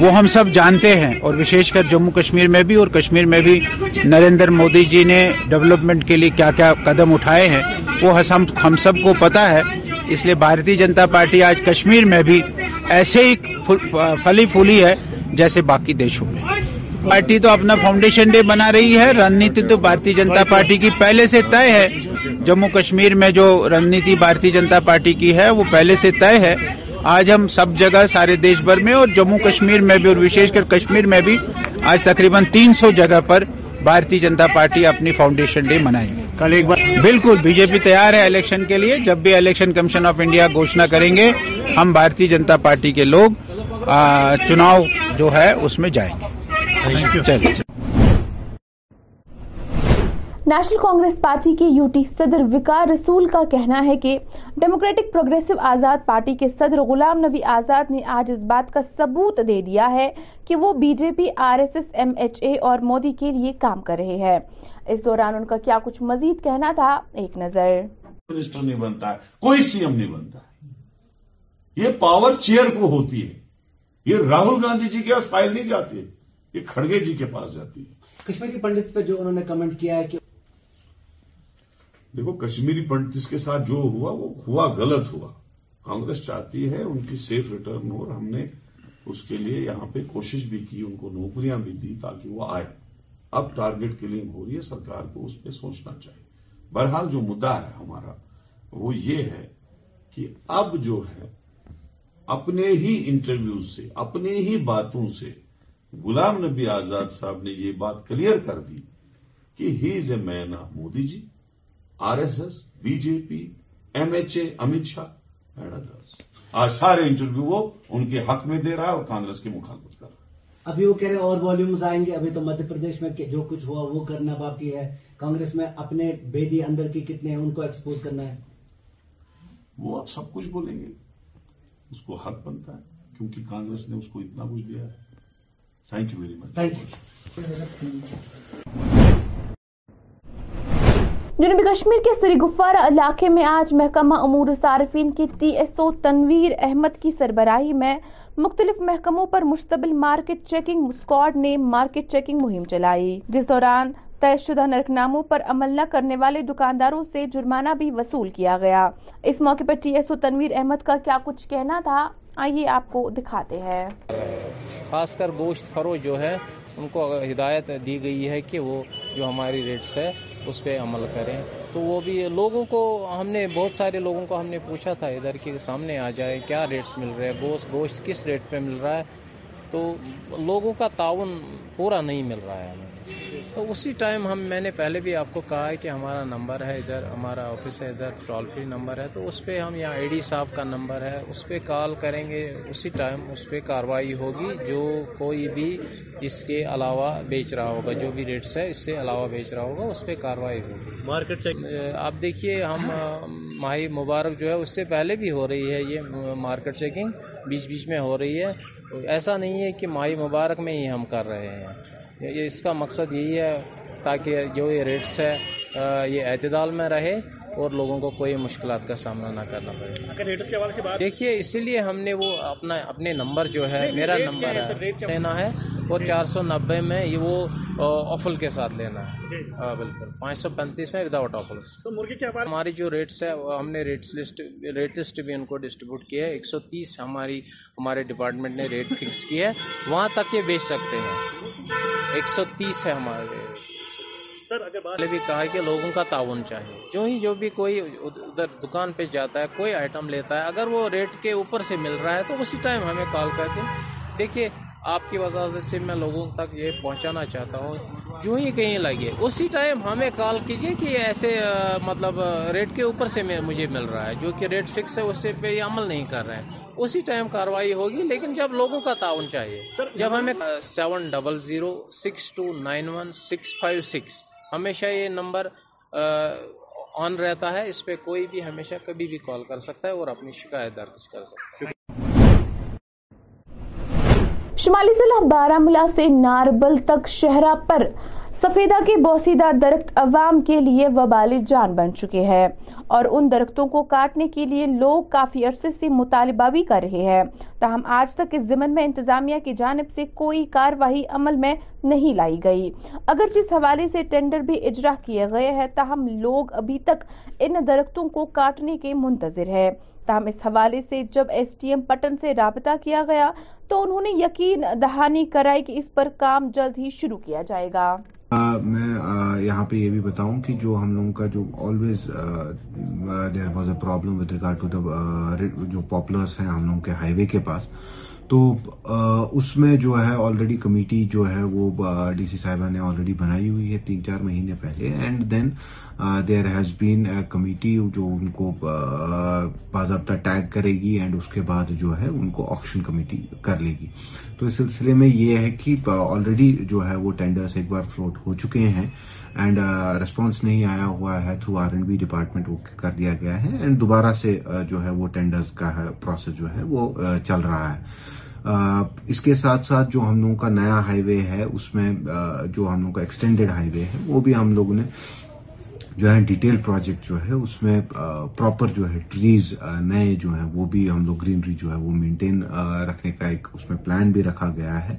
وہ ہم سب جانتے ہیں اور وشیش کر جموں کشمیر میں بھی اور کشمیر میں بھی نریندر مودی جی نے ڈیولپمنٹ کے لیے کیا کیا قدم اٹھائے ہیں وہ ہم سب کو پتہ ہے اس لیے بھارتی جنتا پارٹی آج کشمیر میں بھی ایسے ہی فلی پھولی ہے جیسے باقی دیشوں میں پارٹی تو اپنا فاؤنڈیشن ڈے بنا رہی ہے رننیتی تو بھارتی جنتا پارٹی کی پہلے سے طے ہے جموں کشمیر میں جو رننیتی بھارتی جنتا پارٹی کی ہے وہ پہلے سے طے ہے آج ہم سب جگہ سارے دیش بھر میں اور جموں کشمیر میں بھی اور وشیش کر کشمیر میں بھی آج تقریباً تین سو جگہ پر بھارتی جنتا پارٹی اپنی فاؤنڈیشن ڈے منائے گے کل ایک بار بالکل بی جے پی تیار ہے الیکشن کے لیے جب بھی الیکشن کمیشن آف انڈیا گھوشنا کریں گے ہم بھارتی جنتا پارٹی کے لوگ چناؤ جو ہے اس میں جائیں گے نیشنل کانگریس پارٹی کے یوٹی صدر وکار رسول کا کہنا ہے کہ ڈیموکریٹک پروگریسو آزاد پارٹی کے صدر غلام نبی آزاد نے آج اس بات کا ثبوت دے دیا ہے کہ وہ B J P R S S M H A اور مودی کے لیے کام کر رہے ہیں اس دوران ان کا کیا کچھ مزید کہنا تھا ایک منسٹر نہیں بنتا کوئی سی ایم نہیں بنتا یہ پاور چیئر کو ہوتی ہے یہ راہل گاندھی جی کے پاس فائل نہیں جاتی ہے یہ کھڑگے جی کے پاس جاتی ہے کشمیری پنڈت پہ جو انہوں نے کمنٹ کیا ہے دیکھو کشمیری پنڈت کے ساتھ جو ہوا وہ ہوا غلط ہوا کانگریس چاہتی ہے ان کی سیف ریٹرن ہو ہم نے اس کے لیے یہاں پہ کوشش بھی کی ان کو نوکریاں بھی دی تاکہ وہ آئے اب ٹارگیٹ کلنگ ہو رہی ہے سرکار کو اس پہ سوچنا چاہیے بہرحال جو مدعا ہے ہمارا وہ یہ ہے کہ اب جو ہے اپنے ہی انٹرویو سے اپنے ہی باتوں سے غلام نبی آزاد صاحب نے یہ بات کلیئر کر دی کہ he is a man of Modi ji R S S B P M H A Amit Shah آج سارے انٹرویو وہ ان کے حق میں دے رہا ہے اور کانگریس کی مخالفت کر رہا ہے ابھی وہ کہہ رہے اور والیومز آئیں گے ابھی تو مدھیہ پردیش میں جو کچھ ہوا وہ کرنا باقی ہے میں اپنے بیدی اندر کی کتنے ہیں ان کو ایکسپوز کرنا ہے وہ اب سب کچھ بولیں گے اس کو حق بنتا ہے کیونکہ کانگریس نے اس کو اتنا کچھ دیا ہے جنوبی کشمیر کے سری گفوارہ علاقے میں آج محکمہ امور صارفین کی T S O Tanvir Ahmad کی سربراہی میں مختلف محکموں پر مشتبل مارکیٹ چیکنگ اسکواڈ نے مارکیٹ چیکنگ مہم چلائی جس دوران طے شدہ نرک ناموں پر عمل نہ کرنے والے دکانداروں سے جرمانہ بھی وصول کیا گیا اس موقع پر T S O Tanvir Ahmad کا کیا کچھ کہنا تھا آئیے آپ کو دکھاتے ہیں خاص کر گوشت فرو جو ہے ان کو ہدایت دی گئی ہے کہ وہ جو ہماری ریٹس ہے اس پہ عمل کریں تو وہ بھی لوگوں کو ہم نے بہت سارے لوگوں کو ہم نے پوچھا تھا ادھر کے سامنے آ جائے کیا ریٹس مل رہے گوشت گوشت کس ریٹ پہ مل رہا ہے تو لوگوں کا تعاون پورا نہیں مل رہا ہے ہمیں تو اسی ٹائم ہم میں نے پہلے بھی آپ کو کہا ہے کہ ہمارا نمبر ہے ادھر ہمارا آفس ہے ادھر ٹول فری نمبر ہے تو اس پہ ہم یہاں اے ڈی صاحب کا نمبر ہے اس پہ کال کریں گے اسی ٹائم اس پہ کارروائی ہوگی جو کوئی بھی اس کے علاوہ بیچ رہا ہوگا جو بھی ریٹس ہے اس سے علاوہ بیچ رہا ہوگا اس پہ کارروائی ہوگی مارکیٹ آپ دیکھیے ہم ماہی مبارک جو ہے اس سے پہلے بھی ہو رہی ہے یہ مارکیٹ چیکنگ بیچ بیچ میں ہو رہی ہے ایسا نہیں ہے کہ ماہی مبارک میں ہی ہم کر رہے ہیں اس کا مقصد یہی ہے تاکہ جو یہ ریٹس ہے یہ اعتدال میں رہے اور لوگوں کو کوئی مشکلات کا سامنا نہ کرنا پڑے دیکھیے اسی لیے ہم نے وہ اپنا اپنے نمبر جو ہے میرا نمبر ہے لینا ہے اور جی۔ چار سو نبے میں یہ وہ آفل کے ساتھ لینا ہے ہاں بالکل پانچ سو پینتیس میں وداؤٹ آفلس ہماری جو ریٹس ہے ہم نے ریٹس لسٹ ریٹ لسٹ بھی ان کو ڈسٹریبیوٹ کیا ہے ایک سو تیس ہماری ہمارے ڈپارٹمنٹ نے ریٹ فکس کی ہے وہاں تک یہ بیچ سکتے ہیں ایک سو تیس ہے ہمارے ریٹ سر اگر بات بھی لوگوں کا تعاون چاہیے جو ہی جو بھی کوئی ادھر دکان پہ جاتا ہے کوئی آئٹم لیتا ہے اگر وہ ریٹ کے اوپر سے مل رہا ہے تو اسی ٹائم ہمیں کال کر دیں دیکھیے آپ کی وضاحت سے میں لوگوں تک یہ پہنچانا چاہتا ہوں جو ہی کہیں لگے اسی ٹائم ہمیں کال کیجیے کہ ایسے مطلب ریٹ کے اوپر سے مجھے مل رہا ہے جو کہ ریٹ فکس ہے اسے پہ یہ عمل نہیں کر رہے ہیں اسی ٹائم کاروائی ہوگی لیکن جب لوگوں کا تعاون چاہیے جب ہمیں seven double zero six two nine one six five six ہمیشہ یہ نمبر آن رہتا ہے اس پہ کوئی بھی ہمیشہ کبھی بھی کال کر سکتا ہے اور اپنی شکایت درج کر سکتا ہے شمالی ضلع ملا سے ناربل تک شہرہ پر سفیدہ کے بوسیدہ درخت عوام کے لیے وبالی جان بن چکے ہیں اور ان درختوں کو کاٹنے کے لیے لوگ کافی عرصے سے مطالبہ بھی کر رہے ہیں تاہم آج تک اس زمن میں انتظامیہ کی جانب سے کوئی کاروائی عمل میں نہیں لائی گئی اگر جس حوالے سے ٹینڈر بھی اجرا کیے گئے ہے تاہم لوگ ابھی تک ان درختوں کو کاٹنے کے منتظر ہیں تاہم اس حوالے سے جب ایس ٹی ایم پٹن سے رابطہ کیا گیا تو انہوں نے یقین دہانی کرائی کہ اس پر کام جلد ہی شروع کیا جائے گا میں یہاں پہ یہ بھی بتاؤں کہ جو ہم لوگوں کا جو always there was a problem with regard to the جو پاپولرس ہیں ہم لوگوں کے ہائی وے کے پاس تو اس میں جو ہے آلریڈی کمیٹی جو ہے وہ ڈی سی صاحبہ نے آلریڈی بنائی ہوئی ہے تین چار مہینے پہلے and then there has been committee جو ان کو باضابطہ ٹیگ کرے گی اینڈ اس کے بعد جو ہے ان کو آکشن کمیٹی کر لے گی تو اس سلسلے میں یہ ہے کہ آلریڈی جو ہے وہ ٹینڈرس ایک بار فلوٹ ہو چکے ہیں اینڈ ریسپانس نہیں آیا ہوا ہے through R and B department وہ کر دیا گیا ہے اینڈ دوبارہ سے جو ہے وہ ٹینڈرز کا پروسیس جو ہے وہ چل رہا ہے اس کے ساتھ ساتھ جو ہم لوگوں کا نیا ہائی وے ہے اس میں جو ہم لوگوں کا ایکسٹینڈیڈ ہائی وے ہے وہ بھی ہم لوگوں نے جو ہے ڈیٹیل پروجیکٹ جو ہے اس میں پراپر جو ہے ٹریز نئے جو ہیں وہ بھی ہم لوگ گرینری جو ہے وہ مینٹین رکھنے کا ایک اس میں پلان بھی رکھا گیا ہے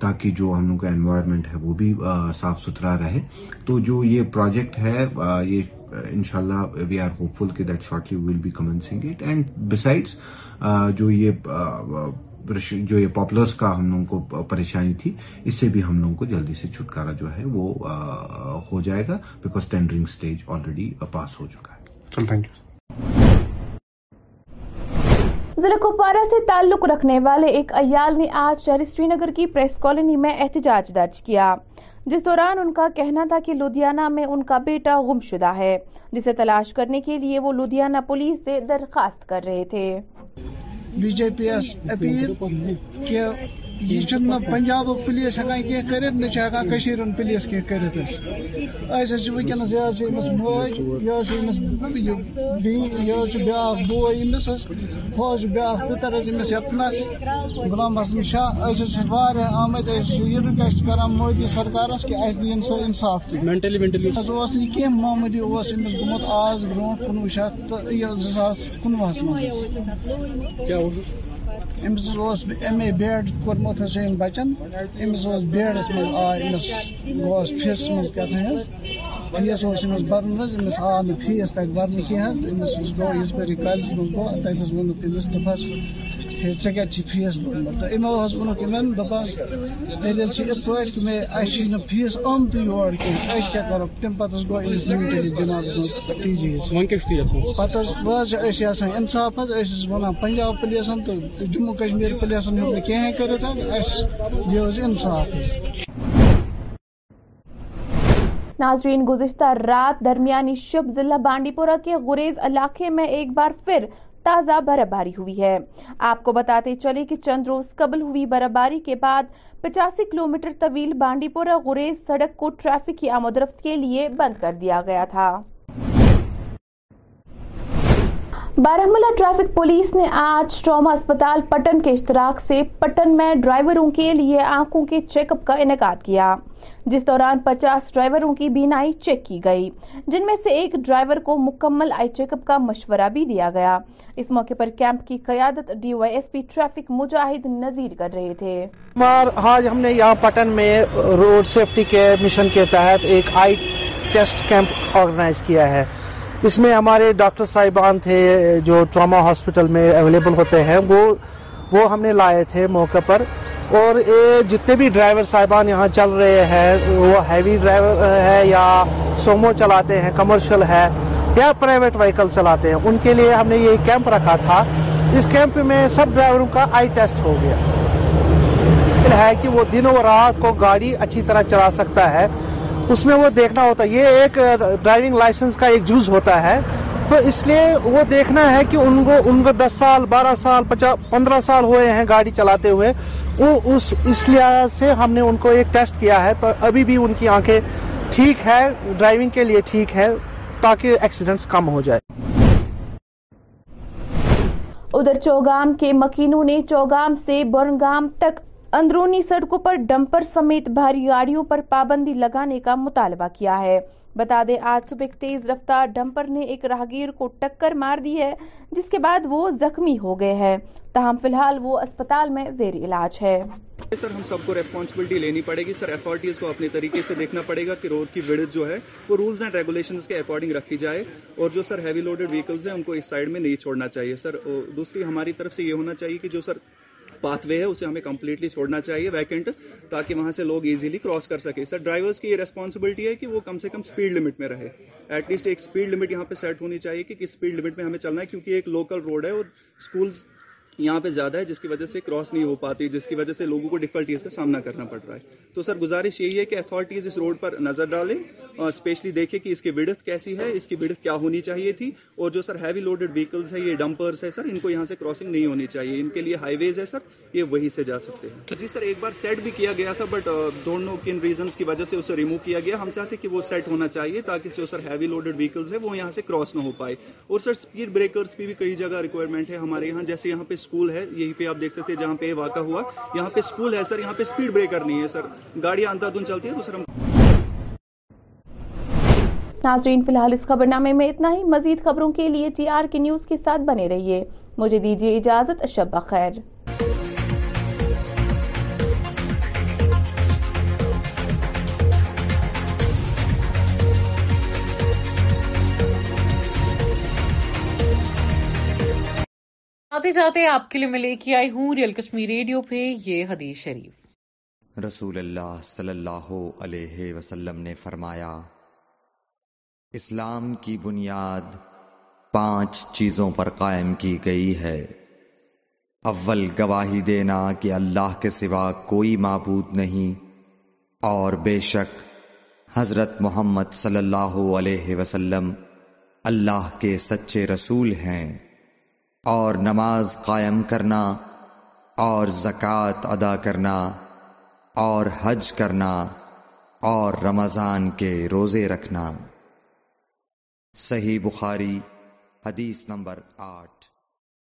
تاکہ جو ہم لوگ کا انوائرمنٹ ہے وہ بھی صاف ستھرا رہے تو جو یہ پروجیکٹ ہے یہ ان شاء اللہ وی آر ہوپ فل کہ that shortly will be commencing it and besides جو یہ جو یہ پاپلرز کا ہم لوگوں کو پریشانی تھی اس سے بھی ہم لوگوں کو جلدی سے چھٹکارا جو ہے وہ ہو ہو جائے گا ٹینڈرنگ پاس چکا ہے ضلع کپوارہ سے تعلق رکھنے والے ایک ایال نے آج شہر سری نگر کی پریس کالونی میں احتجاج درج کیا جس دوران ان کا کہنا تھا کہ لدھیانہ میں ان کا بیٹا شدہ ہے جسے تلاش کرنے کے لیے وہ لدھیانہ پولیس سے درخواست کر رہے تھے B J P S appeal کہ یہ پنجاب پولیس ہکان کی کر نکان کشیر ہند پولیس کی کرت ونکس یہ موج یہ یہ بیا بوئے امس ہوس بیا پتر امس یتنس غلام حسن شاہ اہار آمد یہ رکویسٹ کر مودی سرکار کہ اس دین سا انصاف کی معمولی اس امس گمت آز برو کنوہ شیت یہ زاس کنوہس مجھے ایم اے بیڈ کورم بچنس بی ایڈ مز آپ فیسس مزان فیس اوس برنس آپ فیس تک برنہ کیالج وے ثہچی فیس بھونت ویسے کہ فیس آور کروانا انصاف حسان پنجاب پولیسن جموں کشمیر انصاف ناظرین گزشتہ رات درمیانی شب ضلع بانڈی پورہ کے غریز علاقے میں ایک بار پھر تازہ برباری باری ہوئی ہے آپ کو بتاتے چلے کہ چند روز قبل ہوئی برباری باری کے بعد پچاسی کلومیٹر طویل بانڈی پورہ غریز سڑک کو ٹریفک کی آمد رفت کے لیے بند کر دیا گیا تھا بارہملہ ٹریفک پولیس نے آج ٹراما اسپتال پٹن کے اشتراک سے پٹن میں ڈرائیوروں کے لیے آنکھوں کے چیک اپ کا انعقاد کیا جس دوران پچاس ڈرائیوروں کی بینائی چیک کی گئی جن میں سے ایک ڈرائیور کو مکمل آئی چیک اپ کا مشورہ بھی دیا گیا اس موقع پر کیمپ کی قیادت D Y S P traffic Mujahid Nazir کر رہے تھے آج ہم نے یہاں پٹن میں روڈ سیفٹی کے مشن کے تحت ایک آئی ٹیسٹ کیمپ آرگنائز کیا ہے اس میں ہمارے ڈاکٹر صاحبان تھے جو ٹراما ہاسپٹل میں اویلیبل ہوتے ہیں وہ ہم نے لائے تھے موقع پر اور جتنے بھی ڈرائیور صاحبان یہاں چل رہے ہیں وہ ہیوی ڈرائیور ہے یا سومو چلاتے ہیں کمرشل ہے یا پرائیویٹ وہیکل چلاتے ہیں ان کے لیے ہم نے یہ کیمپ رکھا تھا اس کیمپ میں سب ڈرائیوروں کا آئی ٹیسٹ ہو گیا ہے کہ وہ دن و رات کو گاڑی اچھی طرح چلا سکتا ہے اس میں وہ دیکھنا ہوتا ہے یہ ایک ڈرائیونگ لائسنس کا ایک ہوتا ہے تو اس لیے وہ دیکھنا ہے کہ ان ان کو کو دس سال سال بارہ پندرہ سال ہوئے ہیں گاڑی چلاتے ہوئے اس اس سے ہم نے ان کو ایک ٹیسٹ کیا ہے تو ابھی بھی ان کی آنکھیں ٹھیک ہے ڈرائیونگ کے لیے ٹھیک ہے تاکہ ایکسیڈنٹس کم ہو جائے ادھر چوگام کے مکینوں نے چوگام سے برنگام تک اندرونی سڑکوں پر ڈمپر سمیت بھاری گاڑیوں پر پابندی لگانے کا مطالبہ کیا ہے بتا دیں تیز رفتار ڈمپر نے ایک راہگیر کو ٹکر مار دی ہے جس کے بعد وہ زخمی ہو گئے ہیں تاہم فی الحال وہ اسپتال میں زیر علاج ہے سر ہم سب کو ریسپانسبلٹی لینی پڑے گی سر اتارٹیز کو اپنے طریقے سے دیکھنا پڑے گا کہ روڈ کی ویڑ جو ہے وہ رولز اینڈ ریگولیشنز کے اکارڈنگ رکھی جائے اور جو سر ہیوی لوڈڈ ویکلز ہیں ان کو اس سائیڈ میں نہیں چھوڑنا چاہیے سر دوسری ہماری طرف سے یہ ہونا چاہیے کہ جو سر پاتھ وے ہے اسے ہمیں کمپلیٹلی چھوڑنا چاہیے ویکنٹ تاکہ وہاں سے لوگ ایزیلی کراس کر سکے سر ڈرائیور کی یہ ریسپانسبلٹی ہے کہ وہ کم سے کم اسپیڈ لمٹ میں رہے ایٹ لیسٹ ایک اسپیڈ لمٹ یہاں پہ سیٹ ہونی چاہیے کہ کس کسپیڈ لمٹ میں ہمیں چلنا ہے کیونکہ ایک لوکل روڈ ہے اور اسکول یہاں پہ زیادہ ہے جس کی وجہ سے کراس نہیں ہو پاتی جس کی وجہ سے لوگوں کو ڈفکلٹیز کا سامنا کرنا پڑ رہا ہے تو سر گزارش یہی ہے کہ اتھارٹیز اس روڈ پر نظر ڈالیں اور اسپیشلی دیکھیں کہ اس کی وڈت کیسی ہے اس کی وڈت کیا ہونی چاہیے تھی اور جو سر ہیوی لوڈڈ ویکلز ہیں یہ ڈمپرز ہیں سر ان کو یہاں سے کراسنگ نہیں ہونی چاہیے ان کے لیے ہائی ویز ہے سر یہ وہیں سے جا سکتے ہیں جی سر ایک بار سیٹ بھی کیا گیا تھا بٹ دونوں کن ریزنس کی وجہ سے اسے ریموو کیا گیا ہم چاہتے کہ وہ سیٹ ہونا چاہیے تاکہ جو سر ہیوی لوڈڈ ویکلز ہیں وہ یہاں سے کراس نہ ہو پائے اور سر اسپیڈ بریکرس کی بھی کئی جگہ ریکوائرمنٹ ہے ہمارے یہاں جیسے یہاں پہ ہے یہیں جہاں پہ ہوا یہاں پہ اسکول ہے سر یہاں پہ اسپیڈ بریکر نہیں ہے سر گاڑیاں ناظرین فی الحال اس خبر نامے میں اتنا ہی مزید خبروں کے لیے جی آر کے نیوز کے ساتھ بنے رہیے مجھے دیجیے اجازت شب بخیر آتے جاتے آپ کے لیے میں لے کے آئی ہوں ریئل کشمی ریڈیو پہ یہ حدیث شریف رسول اللہ صلی اللہ علیہ وسلم نے فرمایا اسلام کی بنیاد پانچ چیزوں پر قائم کی گئی ہے اول گواہی دینا کہ اللہ کے سوا کوئی معبود نہیں اور بے شک حضرت محمد صلی اللہ علیہ وسلم اللہ کے سچے رسول ہیں اور نماز قائم کرنا اور زکوٰۃ ادا کرنا اور حج کرنا اور رمضان کے روزے رکھنا صحیح بخاری حدیث نمبر آٹھ